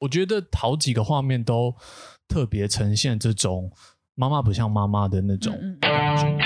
我觉得好几个画面都特别呈现这种妈妈不像妈妈的那种感觉。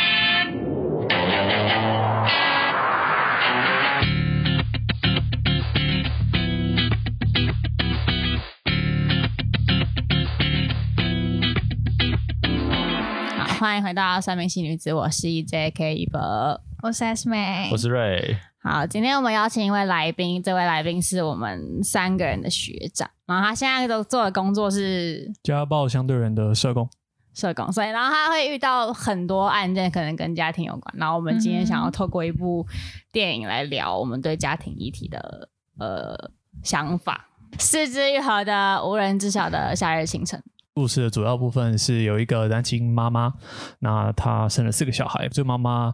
好，欢迎回到算命系女子，我是 EJK 一博，我是 S 妹，我是瑞。好，今天我们邀请一位来宾，这位来宾是我们三个人的学长，然后他现在都做的工作是家暴相对人的社工，社工，所以然后他会遇到很多案件，可能跟家庭有关。然后我们今天想要透过一部电影来聊我们对家庭议题的呃想法，《四肢愈合的无人知晓的夏日清晨》。故事的主要部分是有一个单亲妈妈，那她生了四个小孩，这个妈妈。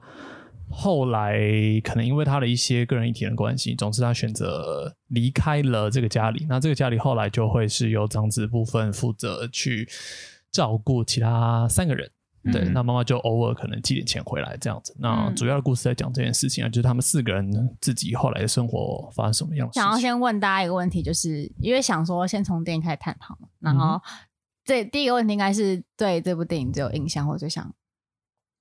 后来可能因为他的一些个人议题的关系，总之他选择离开了这个家里。那这个家里后来就会是由长子部分负责去照顾其他三个人。嗯、对，那妈妈就偶尔可能寄点钱回来这样子。那主要的故事在讲这件事情啊，就是他们四个人自己后来的生活发生什么样。想要先问大家一个问题，就是因为想说先从电影开始探讨嘛。然后这第一个问题应该是对这部电影最有印象或者最想。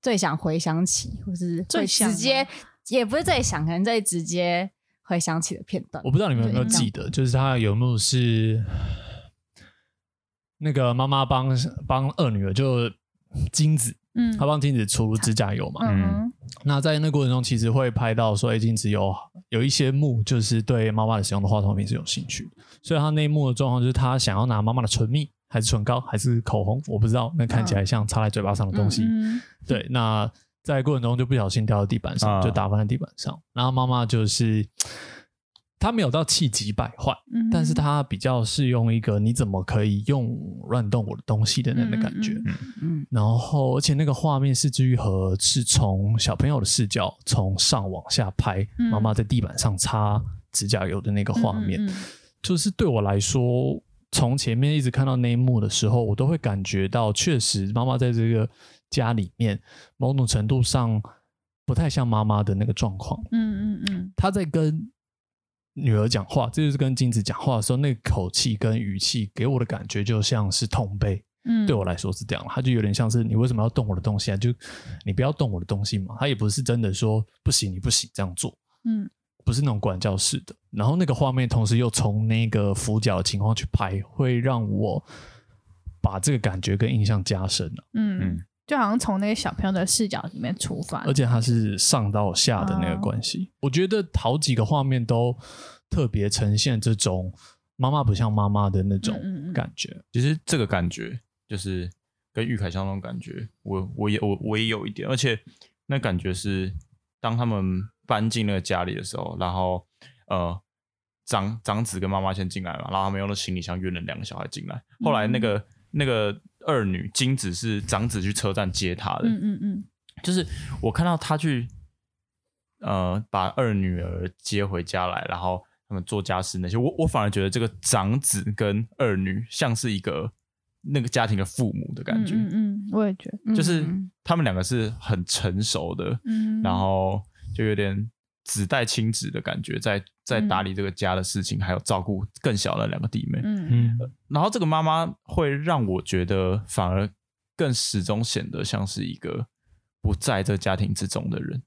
最想回想起，或是最直接，也不是最想，可能最直接回想起的片段。我不知道你们有没有记得，就是他有幕是那个妈妈帮帮二女儿，就金子，嗯，她帮金子涂指甲油嘛，嗯，嗯，那在那过程中，其实会拍到说，哎，金子有有一些幕，就是对妈妈的使用的化妆品是有兴趣，所以他那一幕的状况就是他想要拿妈妈的唇蜜。还是唇膏，还是口红，我不知道。那看起来像插在嘴巴上的东西。嗯、对，那在过程中就不小心掉到地板上，嗯、就打翻在地板上。然后妈妈就是，她没有到气急败坏，嗯、但是她比较是用一个你怎么可以用乱动我的东西的那个感觉。嗯嗯。然后，而且那个画面是枝裕和是从小朋友的视角从上往下拍，妈妈在地板上擦指甲油的那个画面，嗯嗯、就是对我来说。从前面一直看到那一幕的时候，我都会感觉到，确实妈妈在这个家里面，某种程度上不太像妈妈的那个状况。嗯嗯嗯，她在跟女儿讲话，这就是跟金子讲话的时候，那个口气跟语气给我的感觉就像是痛悲。嗯，对我来说是这样，他就有点像是你为什么要动我的东西啊？就你不要动我的东西嘛。他也不是真的说不行，你不行这样做。嗯。不是那种管教式的，然后那个画面同时又从那个俯角的情况去拍，会让我把这个感觉跟印象加深了。嗯嗯，就好像从那个小朋友的视角里面出发，而且它是上到下的那个关系。哦、我觉得好几个画面都特别呈现这种妈妈不像妈妈的那种感觉。嗯嗯，其实这个感觉就是跟玉凯相同感觉，我我也我我也有一点，而且那感觉是当他们。搬进那个家里的时候，然后呃，长长子跟妈妈先进来嘛，然后他们用了行李箱运了两个小孩进来。后来那个、嗯、那个二女金子是长子去车站接她的，嗯嗯嗯，就是我看到他去呃把二女儿接回家来，然后他们做家事那些，我我反而觉得这个长子跟二女像是一个那个家庭的父母的感觉，嗯，嗯，我也觉得，就是他们两个是很成熟的，嗯，然后。就有点子代亲子的感觉，在在打理这个家的事情，嗯、还有照顾更小的两个弟妹。嗯嗯、呃，然后这个妈妈会让我觉得，反而更始终显得像是一个不在这家庭之中的人。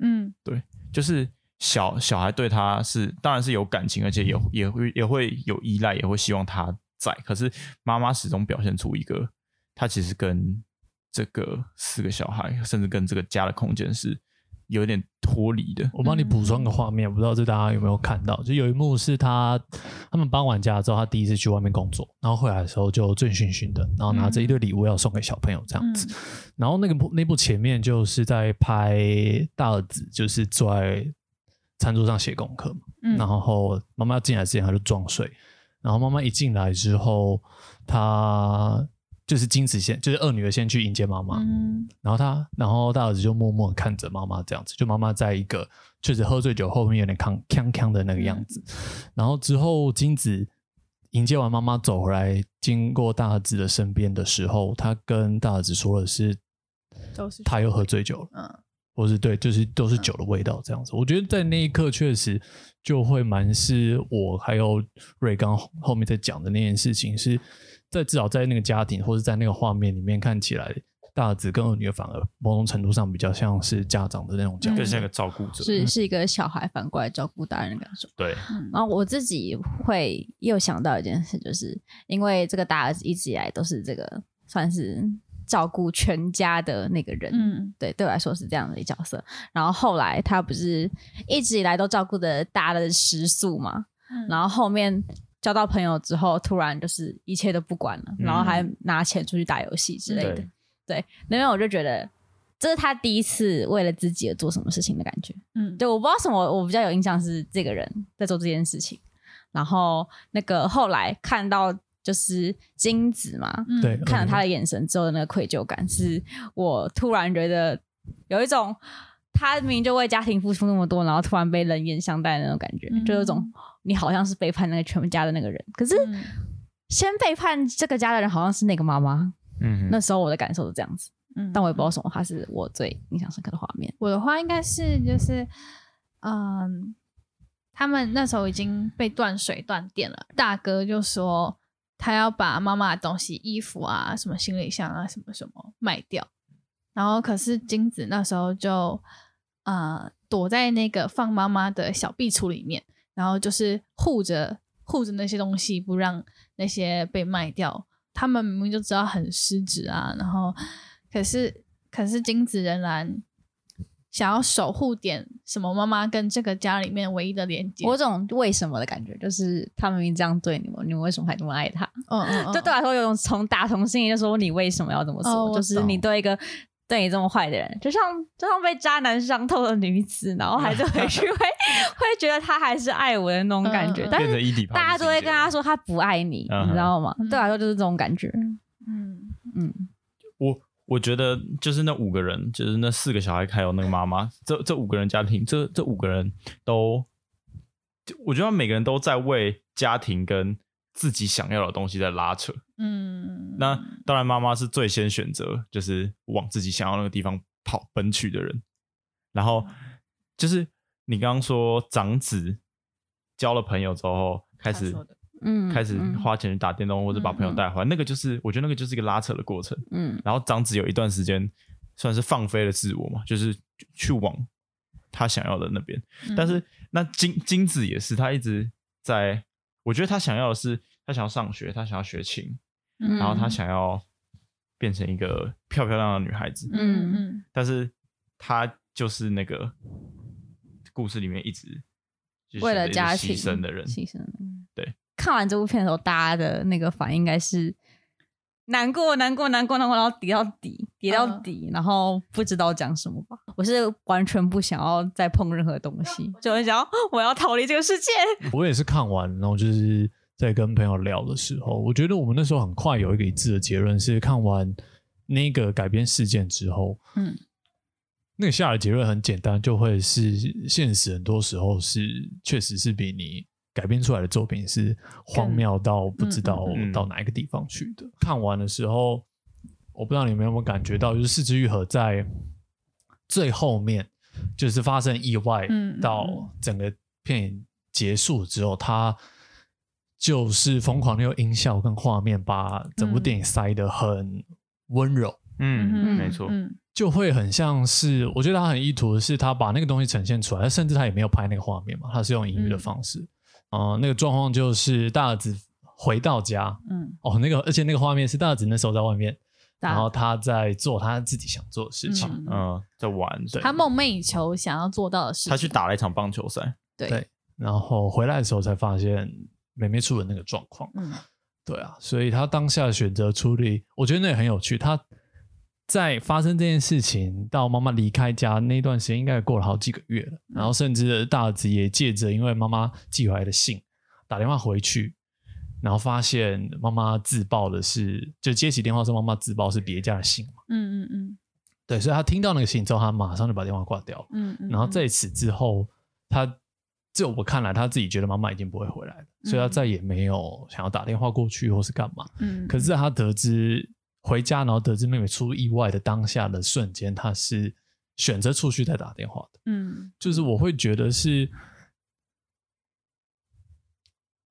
嗯，对，就是小小孩对他是当然是有感情，而且也也会也会有依赖，也会希望他在。可是妈妈始终表现出一个，她其实跟这个四个小孩，甚至跟这个家的空间是。有点脱离的，我帮你补充个画面，不知道这大家有没有看到？就有一幕是他他们搬完家之后，他第一次去外面工作，然后回来的时候就醉醺醺的，然后拿着一堆礼物要送给小朋友这样子。嗯、然后那个那部前面就是在拍大儿子，就是坐在餐桌上写功课嘛。嗯、然后妈妈进来之前他就装睡，然后妈妈一进来之后，他。就是金子先，就是二女儿先去迎接妈妈，嗯、然后她，然后大儿子就默默看着妈妈这样子，就妈妈在一个确实喝醉酒后面有点康康康的那个样子，嗯、然后之后金子迎接完妈妈走回来，经过大儿子的身边的时候，他跟大儿子说的是，他又喝醉酒了，嗯，或是对，就是都是酒的味道这样子。我觉得在那一刻确实就会蛮是我还有瑞刚后面在讲的那件事情，是在至少在那个家庭或者在那个画面里面看起来。大儿子跟二女儿反而某种程度上比较像是家长的那种角色，更像一个照顾者，是是一个小孩反过来照顾大人的感受。对，然后我自己会又想到一件事，就是因为这个大儿子一直以来都是这个算是照顾全家的那个人，嗯，对，对我来说是这样的一角色。然后后来他不是一直以来都照顾的大的食宿嘛，嗯，然后后面交到朋友之后，突然就是一切都不管了，嗯，然后还拿钱出去打游戏之类的。对，那边我就觉得这是他第一次为了自己而做什么事情的感觉。嗯，对，我不知道什么，我比较有印象是这个人在做这件事情。然后那个后来看到就是金子嘛，对，看了他的眼神之后的那个愧疚感，是我突然觉得有一种他明明就为家庭付出那么多，然后突然被冷眼相待的那种感觉，嗯、就有种你好像是背叛那个全家的那个人，可是先背叛这个家的人好像是那个妈妈。嗯，那时候我的感受是这样子，嗯，但我也不知道什么，它是我最印象深刻的画面。我的话应该是就是，嗯，他们那时候已经被断水断电了，大哥就说他要把妈妈的东西、衣服啊、什么行李箱啊、什么什么卖掉，然后可是金子那时候就呃躲在那个放妈妈的小壁橱里面，然后就是护着护着那些东西，不让那些被卖掉。他们明明就知道很失职啊，然后可是可是金子仍然想要守护点什么妈妈跟这个家里面唯一的连接。我有种为什么的感觉，就是他明明这样对你们，你们为什么还这么爱他？嗯嗯，嗯，就对我来说有种从打从心里就说你为什么要这么做？哦、就是你对一个。对你这么坏的人，就像就像被渣男伤透的女子，然后还是回去 会会觉得他还是爱我的那种感觉。但是大家都会跟他说他不爱你，你知道吗？对我来说就是这种感觉。嗯嗯，我我觉得就是那五个人，就是那四个小孩还有那个妈妈，这这五个人家庭，这这五个人都，我觉得每个人都在为家庭跟。自己想要的东西在拉扯，嗯，那当然妈妈是最先选择，就是往自己想要那个地方跑奔去的人。然后就是你刚刚说长子交了朋友之后，开始，嗯，开始花钱去打电动或者把朋友带回来，那个就是我觉得那个就是一个拉扯的过程，嗯。然后长子有一段时间算是放飞了自我嘛，就是去往他想要的那边。但是那金金子也是，他一直在。我觉得他想要的是，他想要上学，他想要学琴，嗯、然后她想要变成一个漂漂亮亮的女孩子。嗯嗯。但是她就是那个故事里面一直为了家庭牺牲的人，牺牲。对。看完这部片的时候，大家的那个反应应该是难过，难过，难过，难过，然后跌到底，跌到底，然后不知道讲什么吧。我是完全不想要再碰任何东西，就很想要我要逃离这个世界。我也是看完，然后就是在跟朋友聊的时候，我觉得我们那时候很快有一个一致的结论，是看完那个改编事件之后，嗯，那个下的结论很简单，就会是现实很多时候是确实是比你改编出来的作品是荒谬到不知道到哪一个地方去的。嗯嗯嗯。看完的时候，我不知道你们有没有感觉到，就是四肢愈合在。最后面就是发生意外，到整个片结束之后，他就是疯狂的用音效跟画面把整部电影塞得很温柔。嗯嗯，没错，就会很像是我觉得他很意图的是他把那个东西呈现出来，甚至他也没有拍那个画面嘛，他是用隐喻的方式。啊、呃，那个状况就是大儿子回到家，嗯，哦，那个而且那个画面是大儿子那时候在外面。然后他在做他自己想做的事情，嗯，嗯，在玩，对，他梦寐以求想要做到的事情。他去打了一场棒球赛，对，对，然后回来的时候才发现妹妹出了那个状况，嗯，对啊，所以他当下选择处理，我觉得那也很有趣。他在发生这件事情到妈妈离开家那段时间，应该也过了好几个月了。然后甚至大儿子也借着因为妈妈寄回来的信打电话回去。然后发现妈妈自爆的是，就接起电话说妈妈自爆是别家的信嘛。嗯嗯嗯，对，所以他听到那个信之后，他马上就把电话挂掉了。嗯嗯，然后在此之后，他就我看来，他自己觉得妈妈已经不会回来了，嗯，所以他再也没有想要打电话过去或是干嘛。嗯，可是他得知回家，然后得知妹妹出意外的当下的瞬间，他是选择出去再打电话的。嗯，就是我会觉得是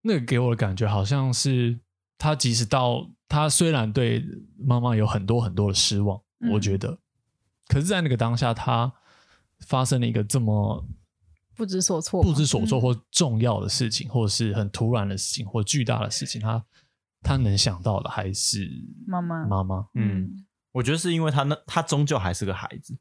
那个给我的感觉，好像是他即使到他虽然对妈妈有很多很多的失望，嗯、我觉得，可是，在那个当下，他发生了一个这么不知所措、不知所措或重要的事情，嗯、或者是很突然的事情或巨大的事情，他他能想到的还是妈妈妈妈。嗯，我觉得是因为他那他终究还是个孩子。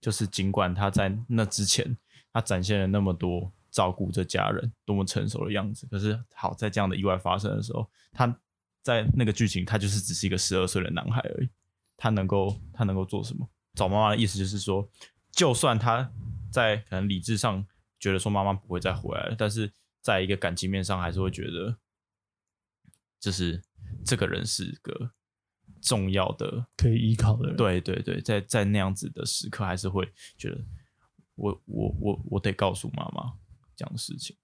就是尽管他在那之前，他展现了那么多照顾着家人、多么成熟的样子，可是好在这样的意外发生的时候，他在那个剧情，他就是只是一个十二岁的男孩而已。他能够他能够做什么？找妈妈的意思就是说，就算他在可能理智上觉得说妈妈不会再回来了，但是在一个感情面上还是会觉得，就是这个人是个。重要的可以依靠的人，对对对，在在那样子的时刻，还是会觉得我我我我得告诉妈妈这样的事情。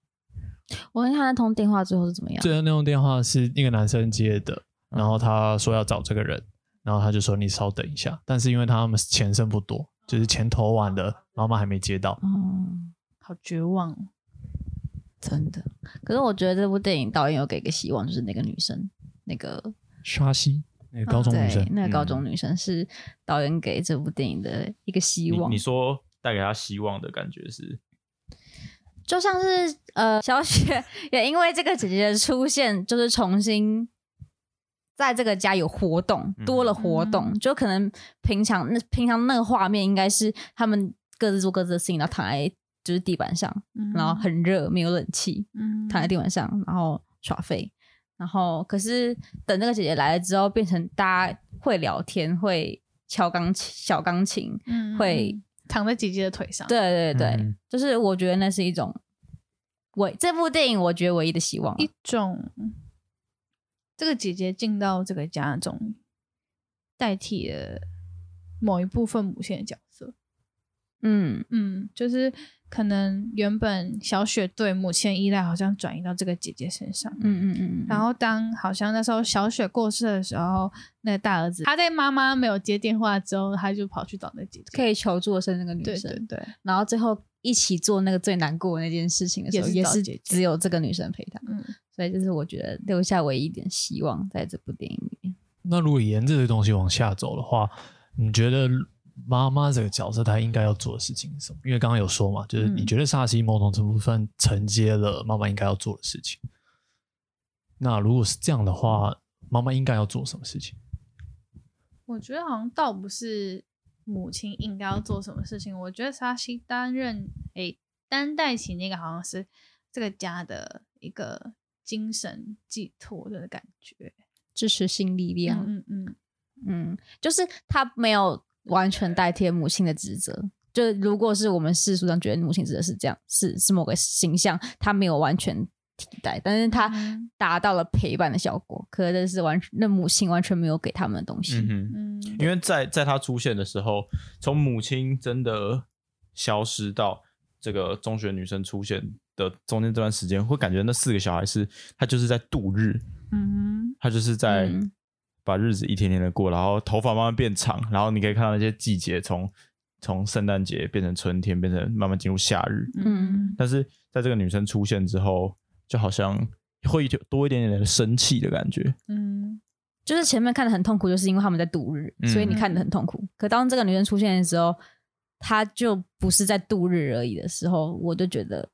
我跟他那通电话最后是怎么样？最后那通电话是那个男生接的，然后他说要找这个人，然后他就说你稍等一下，但是因为他们钱剩不多，就是钱投完了，妈妈还没接到，嗯，好绝望，真的。可是我觉得这部电影导演有给个希望，就是那个女生，那个沙西。那个高中女生，哦、那个高中女生是导演给这部电影的一个希望。你，你说带给她希望的感觉是，就像是呃，小雪也因为这个姐姐的出现，就是重新在这个家有活动，多了活动，嗯、就可能平常那平常那个画面应该是他们各自做各自的事情，然后躺在就是地板上，嗯、然后很热，没有冷气，嗯、躺在地板上，然后耍废。然后，可是等那个姐姐来了之后，变成大家会聊天，会敲钢琴、小钢琴，嗯，会躺在姐姐的腿上。对对对，嗯、就是我觉得那是一种唯这部电影我觉得唯一的希望，一种这个姐姐进到这个家中，代替了某一部分母亲的角色。嗯嗯，就是。可能原本小雪对母亲依赖好像转移到这个姐姐身上，嗯嗯嗯。然后当好像那时候小雪过世的时候，那个大儿子他在妈妈没有接电话之后，他就跑去找那姐姐，可以求助的是那个女生，对对对。然后最后一起做那个最难过的那件事情的时候，也是只有这个女生陪他。嗯，所以就是我觉得留下唯一一点希望在这部电影里面。那如果沿着这个东西往下走的话，你觉得？妈妈这个角色，她应该要做的事情是什么？因为刚刚有说嘛，就是你觉得沙西某种程度分承接了妈妈应该要做的事情。那如果是这样的话，妈妈应该要做什么事情？我觉得好像倒不是母亲应该要做什么事情。我觉得沙西担任诶担待起那个好像是这个家的一个精神寄托的感觉，支持性力量。嗯嗯嗯，就是他没有。完全代替母亲的职责，就如果是我们世俗上觉得母亲职责是这样，是是某个形象，他没有完全替代，但是他达到了陪伴的效果。可是是完全，那母亲完全没有给他们的东西。嗯嗯，因为在在他出现的时候，从母亲真的消失到这个中学女生出现的中间这段时间，会感觉那四个小孩是他就是在度日，嗯，他就是在。嗯把日子一天天的过，然后头发慢慢变长，然后你可以看到那些季节从从圣诞节变成春天，变成慢慢进入夏日。嗯，但是在这个女生出现之后，就好像会多一点点的生气的感觉。嗯，就是前面看的很痛苦，就是因为他们在度日，嗯、所以你看的很痛苦。可当这个女生出现的时候，她就不是在度日而已的时候，我就觉得。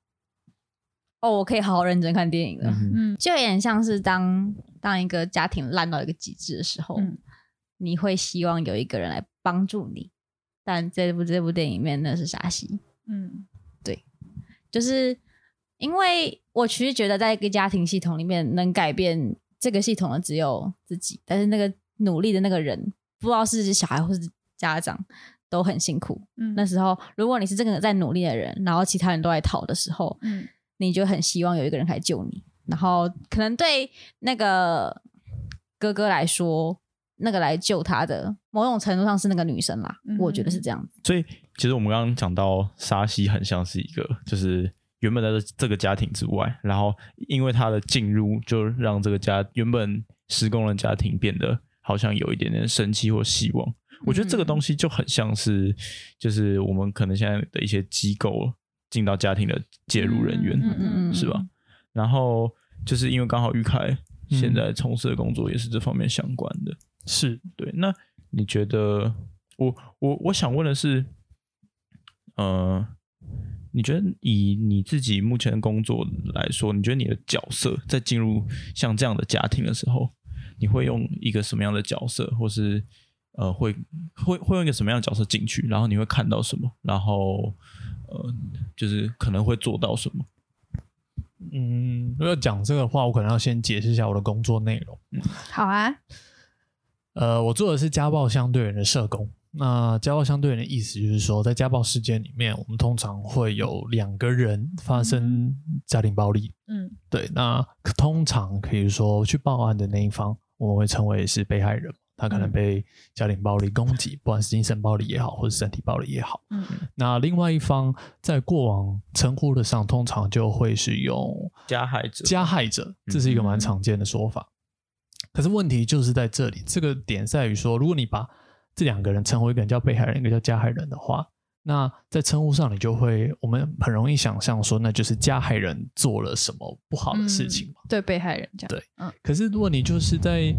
哦，我可以好好认真看电影了。嗯，就有点像是当当一个家庭烂到一个极致的时候，嗯、你会希望有一个人来帮助你。但这部这部电影里面那是沙西。嗯，对，就是因为我其实觉得在一个家庭系统里面，能改变这个系统的只有自己。但是那个努力的那个人，不知道是小孩或是家长，都很辛苦。嗯，那时候如果你是这个在努力的人，然后其他人都在逃的时候，嗯。你就很希望有一个人来救你，然后可能对那个哥哥来说，那个来救他的某种程度上是那个女生啦，嗯、我觉得是这样子。所以其实我们刚刚讲到沙西很像是一个，就是原本在这个家庭之外，然后因为他的进入，就让这个家原本施工的家庭变得好像有一点点生气或希望。我觉得这个东西就很像是，就是我们可能现在的一些机构进到家庭的介入人员，嗯嗯嗯，是吧？然后就是因为刚好玉凯现在从事的工作也是这方面相关的，是对。那你觉得，我我我想问的是，呃。你觉得以你自己目前的工作来说，你觉得你的角色在进入像这样的家庭的时候，你会用一个什么样的角色，或是呃，会会会用一个什么样的角色进去？然后你会看到什么？然后呃，就是可能会做到什么？嗯，如果讲这个的话，我可能要先解释一下我的工作内容。嗯，好啊。呃，我做的是家暴相对人的社工。那家暴相对人的意思就是说，在家暴事件里面，我们通常会有两个人发生家庭暴力。嗯，对。那通常可以说去报案的那一方，我们会称为是被害人，他可能被家庭暴力攻击，不管是精神暴力也好，或是身体暴力也好。嗯。那另外一方在过往称呼的上，通常就会是用加害者。加害者，这是一个蛮常见的说法。可是问题就是在这里，这个点在于说，如果你把这两个人称呼，一个人叫被害人，一个叫加害人的话，那在称呼上，你就会我们很容易想象说，那就是加害人做了什么不好的事情嘛？嗯、对被害人这样。对，嗯。可是如果你就是在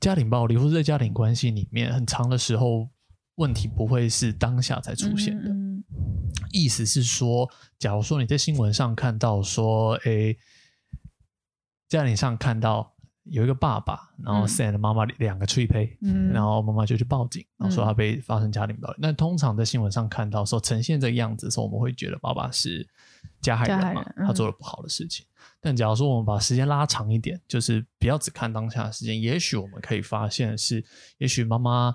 家庭暴力或者在家庭关系里面很长的时候，问题不会是当下才出现的。嗯、意思是说，假如说你在新闻上看到说，诶，家庭上看到。有一个爸爸，然后 send 妈妈两个脆胚，嗯，然后妈妈就去报警，然后说他被发生家庭暴力。那、嗯、通常在新闻上看到说呈现这个样子的时候，我们会觉得爸爸是加害人嘛，人嗯、他做了不好的事情。但假如说我们把时间拉长一点，就是不要只看当下的时间，也许我们可以发现是，也许妈妈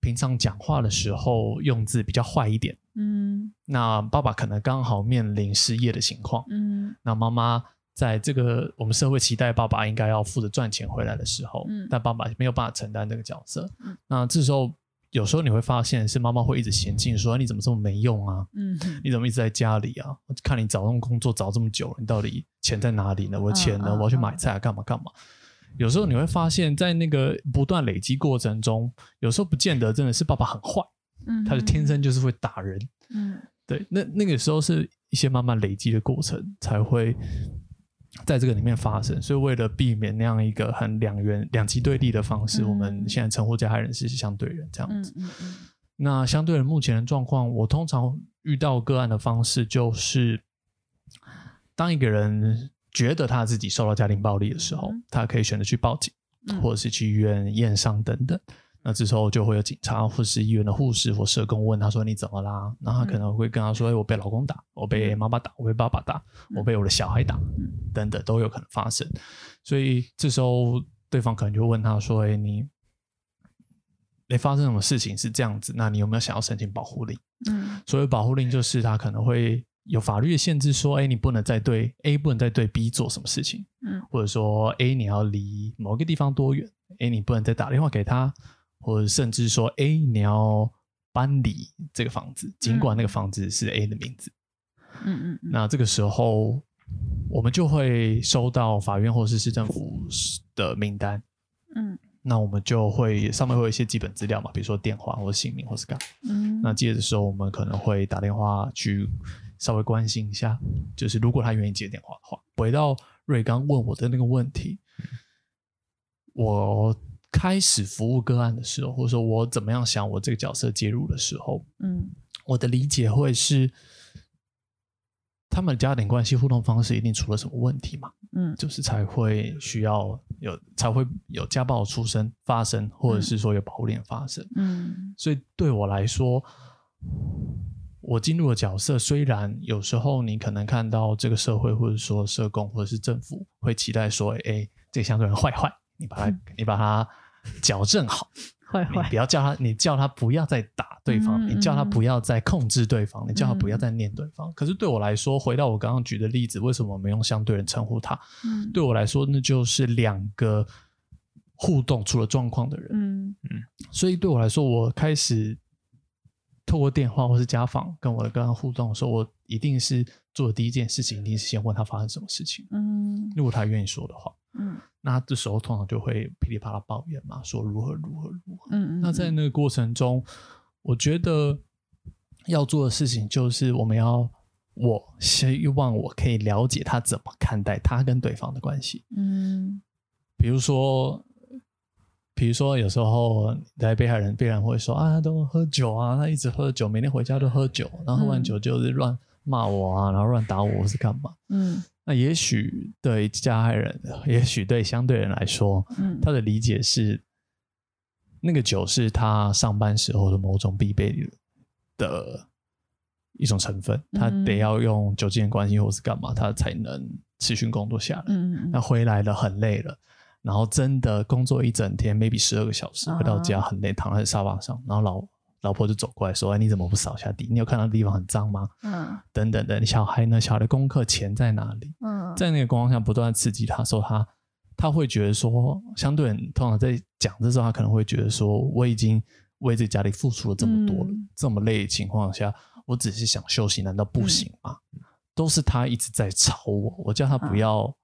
平常讲话的时候用字比较坏一点，嗯，那爸爸可能刚好面临失业的情况，嗯，那妈妈。在这个我们社会期待爸爸应该要负责赚钱回来的时候，嗯、但爸爸没有办法承担这个角色。嗯、那这时候有时候你会发现是妈妈会一直嫌弃说：“你怎么这么没用啊？嗯、你怎么一直在家里啊？看你找这种工作找这么久了，你到底钱在哪里呢？我的钱呢？嗯、我要去买菜干嘛干嘛？”有时候你会发现在那个不断累积过程中，有时候不见得真的是爸爸很坏，嗯、他是天生就是会打人。嗯、对，那那个时候是一些慢慢累积的过程才会。在这个里面发生，所以为了避免那样一个很两元两极对立的方式，嗯、我们现在称呼加害人是相对人这样子。嗯嗯嗯、那相对人目前的状况，我通常遇到个案的方式就是，当一个人觉得他自己受到家庭暴力的时候，嗯、他可以选择去报警，嗯、或者是去医院验伤等等。那这时候就会有警察或是医院的护士或社工问他说：“你怎么啦？”然后他可能会跟他说：“哎，我被老公打，我被妈妈打，我被爸爸打，我被我的小孩打，等等都有可能发生。”所以这时候对方可能就问他说：“哎，你，你发生什么事情是这样子？那你有没有想要申请保护令？”嗯，所以保护令就是他可能会有法律的限制，说：“哎，你不能再对 A 不能再对 B 做什么事情，嗯，或者说 A 你要离某个地方多远？A 你不能再打电话给他。”或者甚至说，哎，你要搬离这个房子，尽管那个房子是 A 的名字。嗯嗯。那这个时候，我们就会收到法院或是市政府的名单。嗯。那我们就会上面会有一些基本资料嘛，比如说电话或姓名或是干嘛。嗯。那接着时候，我们可能会打电话去稍微关心一下，就是如果他愿意接电话的话。回到瑞刚问我的那个问题，我。开始服务个案的时候，或者说我怎么样想我这个角色介入的时候，嗯，我的理解会是，他们家庭关系互动方式一定出了什么问题嘛，嗯，就是才会需要有才会有家暴出生发生，或者是说有保护链发生，嗯，所以对我来说，我进入的角色虽然有时候你可能看到这个社会或者说社工或者是政府会期待说，哎，这个相对人坏坏。你把他，你把他矫正好，会会，你不要叫他，你叫他不要再打对方，嗯、你叫他不要再控制对方，嗯、你叫他不要再念对方。嗯、可是对我来说，回到我刚刚举的例子，为什么我们用相对人称呼他？嗯、对我来说，那就是两个互动出了状况的人。嗯嗯，所以对我来说，我开始透过电话或是家访跟我的个案互动的时候，我一定是做的第一件事情，一定是先问他发生什么事情。嗯，如果他愿意说的话，嗯，那这时候通常就会噼里啪啦抱怨嘛，说如何如何如何。嗯嗯。那在那个过程中，我觉得要做的事情就是我们要，我希望我可以了解他怎么看待他跟对方的关系。嗯，比如说。比如说，有时候在被害人，被害人会说啊，他都喝酒啊，他一直喝酒，每天回家都喝酒，然后喝完酒就是乱骂我啊，然后乱打我，或是干嘛？嗯，那也许对加害人，也许对相对人来说，嗯，他的理解是，那个酒是他上班时候的某种必备的一种成分，他得要用酒精的关系或是干嘛，他才能持续工作下来。嗯，那回来了很累了。然后真的工作一整天，maybe 十二个小时，回到家很累，躺在沙发上，然后老老婆就走过来说：“哎，你怎么不扫下地？你有看到地方很脏吗？”嗯，等等的，小孩呢？小孩的功课钱在哪里？嗯，在那个光下不断刺激他，说他他会觉得说，相对人通常在讲的时候，他可能会觉得说，我已经为这家里付出了这么多了，嗯、这么累的情况下，我只是想休息，难道不行吗？嗯、都是他一直在吵我，我叫他不要、嗯、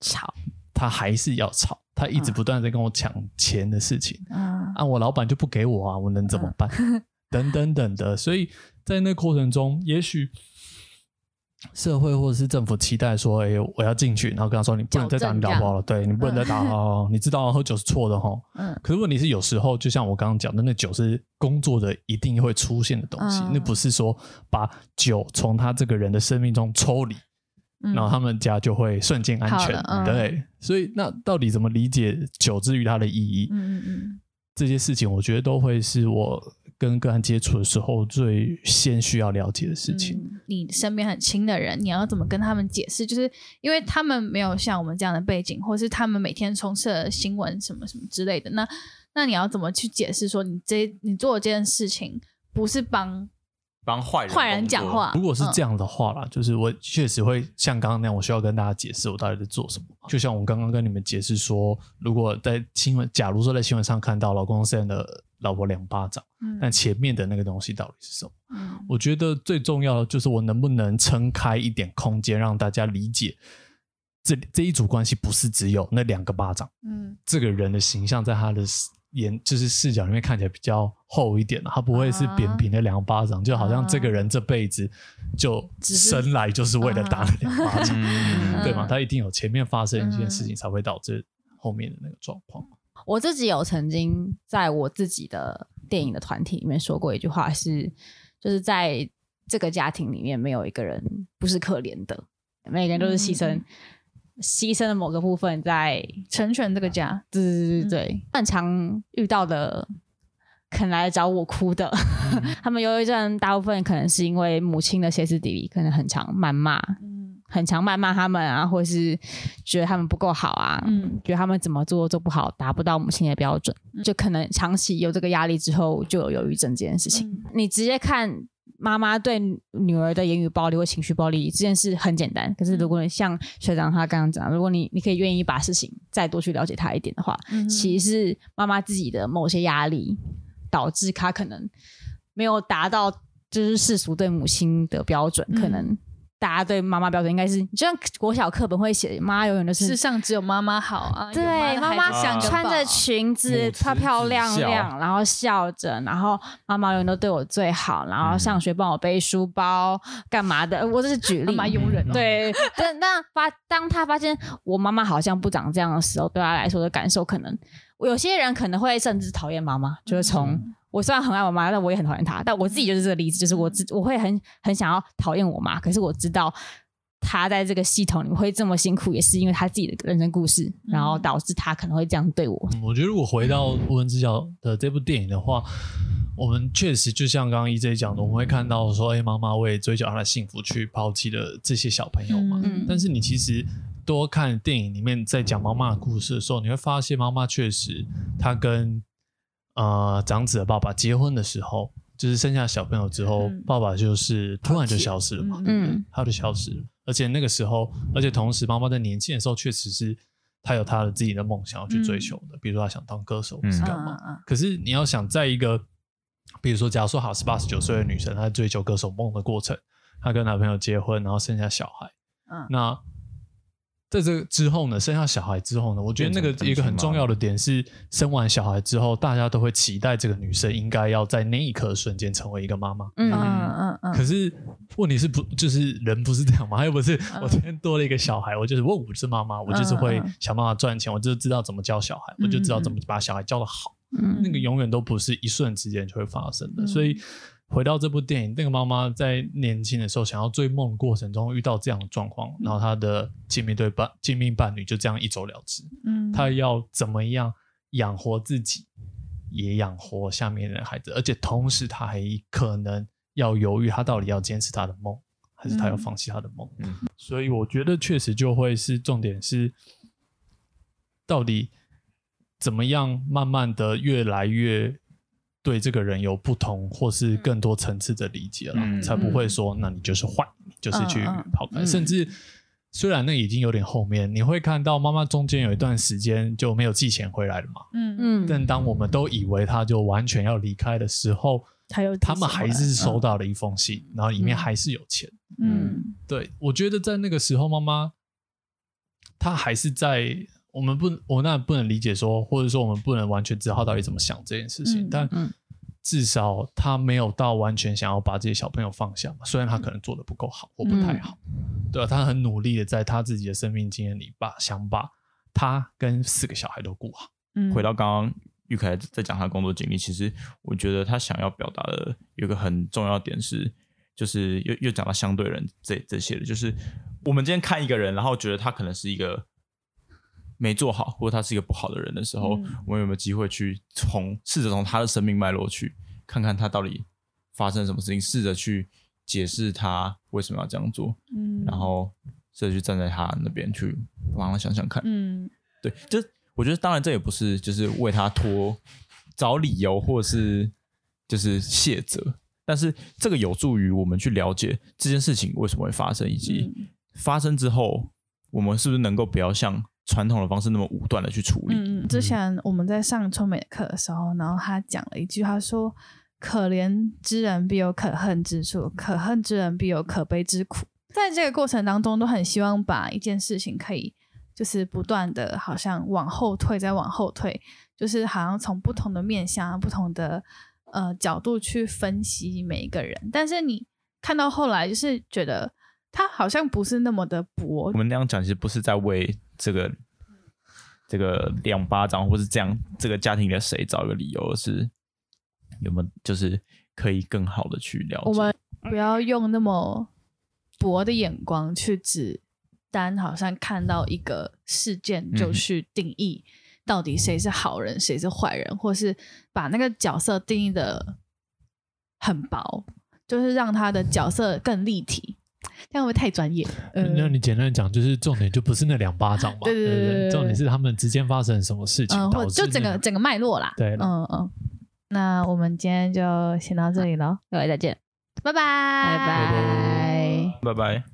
吵。他还是要吵，他一直不断在跟我抢钱的事情，嗯、啊，我老板就不给我啊，我能怎么办？嗯、等等等的，所以在那过程中，也许社会或者是政府期待说，哎、欸，我要进去，然后跟他说，你不能再打你老婆了，对，你不能再打哦，嗯、你知道喝酒是错的哈，嗯，可是问题是有时候，就像我刚刚讲的，那酒是工作的一定会出现的东西，嗯、那不是说把酒从他这个人的生命中抽离。然后他们家就会瞬间安全，嗯、对，所以那到底怎么理解酒之于它的意义？嗯嗯，这些事情我觉得都会是我跟个案接触的时候最先需要了解的事情。嗯、你身边很亲的人，你要怎么跟他们解释？就是因为他们没有像我们这样的背景，或是他们每天充斥新闻什么什么之类的。那那你要怎么去解释说你这你做的这件事情不是帮？帮坏人坏人讲话，如果是这样的话啦，嗯、就是我确实会像刚刚那样，我需要跟大家解释我到底在做什么。就像我刚刚跟你们解释说，如果在新闻，假如说在新闻上看到老公扇了老婆两巴掌，嗯、但前面的那个东西到底是什么？嗯、我觉得最重要的就是我能不能撑开一点空间，让大家理解这这一组关系不是只有那两个巴掌。嗯，这个人的形象在他的。眼就是视角里面看起来比较厚一点，他不会是扁平的两巴掌，uh. 就好像这个人这辈子就生来就是为了打两巴掌，uh. 对吗？他一定有前面发生一件事情才会导致后面的那个状况。我自己有曾经在我自己的电影的团体里面说过一句话是，是就是在这个家庭里面没有一个人不是可怜的，每个人都是牺牲。Uh. 牺牲的某个部分在成全这个家，对对对对对，很常遇到的肯来找我哭的，嗯、他们忧郁症大部分可能是因为母亲的歇斯底里，可能很常谩骂，嗯，很常谩骂他们啊，或是觉得他们不够好啊，嗯，觉得他们怎么做做不好，达不到母亲的标准，嗯、就可能长期有这个压力之后就有忧郁症这件事情。嗯、你直接看。妈妈对女儿的言语暴力或情绪暴力这件事很简单，可是如果你像学长他刚刚讲，如果你你可以愿意把事情再多去了解他一点的话，嗯、其实是妈妈自己的某些压力导致他可能没有达到就是世俗对母亲的标准，嗯、可能。大家对妈妈标准应该是，就像国小课本会写，妈永远都是世上只有妈妈好啊。对，妈妈穿着裙子漂漂亮亮，然后笑着，然后妈妈永远都对我最好，然后上学帮我背书包，干嘛的？我这是举例，妈妈佣人。对，但那发当他发现我妈妈好像不长这样的时候，对他来说的感受，可能有些人可能会甚至讨厌妈妈，就是从。我虽然很爱我妈，但我也很讨厌她。但我自己就是这个例子，就是我自我会很很想要讨厌我妈，可是我知道她在这个系统里面会这么辛苦，也是因为她自己的人生故事，嗯、然后导致她可能会这样对我。我觉得如果回到无人知晓的这部电影的话，我们确实就像刚刚 EJ 讲的，我们会看到说，哎，妈妈为追求她的幸福去抛弃了这些小朋友嘛。嗯、但是你其实多看电影里面在讲妈妈的故事的时候，你会发现妈妈确实她跟呃，长子的爸爸结婚的时候，就是生下小朋友之后，嗯、爸爸就是突然就消失了嘛，嗯？他就消失了，而且那个时候，而且同时，妈妈在年轻的时候，确实是她有她的自己的梦想要去追求的，嗯、比如说她想当歌手，或是干嘛。嗯、可是你要想，在一个比如说，假如说好十八十九岁的女生，她在追求歌手梦的过程，她跟男朋友结婚，然后生下小孩，嗯，那。在这之后呢，生下小孩之后呢，我觉得那个一个很重要的点是，生完小孩之后，大家都会期待这个女生应该要在那一刻瞬间成为一个妈妈。嗯嗯嗯。可是问题是不就是人不是这样吗？又不是我今天多了一个小孩，我就是问我是妈妈，我就是会想办法赚钱，我就知道怎么教小孩，我就知道怎么把小孩教得好。那个永远都不是一瞬之间就会发生的，所以。回到这部电影，那个妈妈在年轻的时候想要追梦的过程中遇到这样的状况，然后她的亲密对伴、亲密伴侣就这样一走了之。嗯，她要怎么样养活自己，也养活下面的孩子，而且同时她还可能要犹豫，她到底要坚持她的梦，还是她要放弃她的梦。嗯，所以我觉得确实就会是重点是，到底怎么样慢慢的越来越。对这个人有不同或是更多层次的理解了，嗯、才不会说那你就是坏，嗯、就是去跑开。嗯、甚至虽然那已经有点后面，你会看到妈妈中间有一段时间就没有寄钱回来了嘛。嗯嗯。但当我们都以为他就完全要离开的时候，他又他们还是收到了一封信，嗯、然后里面还是有钱。嗯，对，我觉得在那个时候，妈妈她还是在。我们不，我那不能理解说，或者说我们不能完全知道他到底怎么想这件事情。嗯、但至少他没有到完全想要把这些小朋友放下嘛。虽然他可能做的不够好或不太好，嗯、对吧、啊？他很努力的在他自己的生命经验里把，把想把他跟四个小孩都顾好。嗯、回到刚刚玉凯在讲他工作经历，其实我觉得他想要表达的有个很重要的点是，就是又又讲到相对人这这些的，就是我们今天看一个人，然后觉得他可能是一个。没做好，或者他是一个不好的人的时候，嗯、我们有没有机会去从试着从他的生命脉络去看看他到底发生什么事情，试着去解释他为什么要这样做，嗯，然后试着去站在他那边去帮他想想看，嗯，对，就我觉得当然这也不是就是为他拖找理由或者是就是卸责，但是这个有助于我们去了解这件事情为什么会发生，以及发生之后我们是不是能够不要像。传统的方式那么武断的去处理。嗯，之前我们在上聪美课的时候，然后他讲了一句，他说：“可怜之人必有可恨之处，可恨之人必有可悲之苦。”在这个过程当中，都很希望把一件事情可以就是不断的，好像往后退，再往后退，就是好像从不同的面向、不同的呃角度去分析每一个人。但是你看到后来，就是觉得他好像不是那么的薄。我们那样讲，其实不是在为。这个这个两巴掌，或是这样，这个家庭的谁找一个理由是有没有，就是可以更好的去了解。我们不要用那么薄的眼光去只单，好像看到一个事件就去定义到底谁是好人，谁是坏人，或是把那个角色定义的很薄，就是让他的角色更立体。这样会不会太专业？那、呃、你简单讲，就是重点就不是那两巴掌嘛？对对对，对，重点是他们之间发生什么事情，导致就整个整个脉络啦。对，嗯嗯。那我们今天就先到这里喽，各位再见，拜拜，拜拜，拜拜。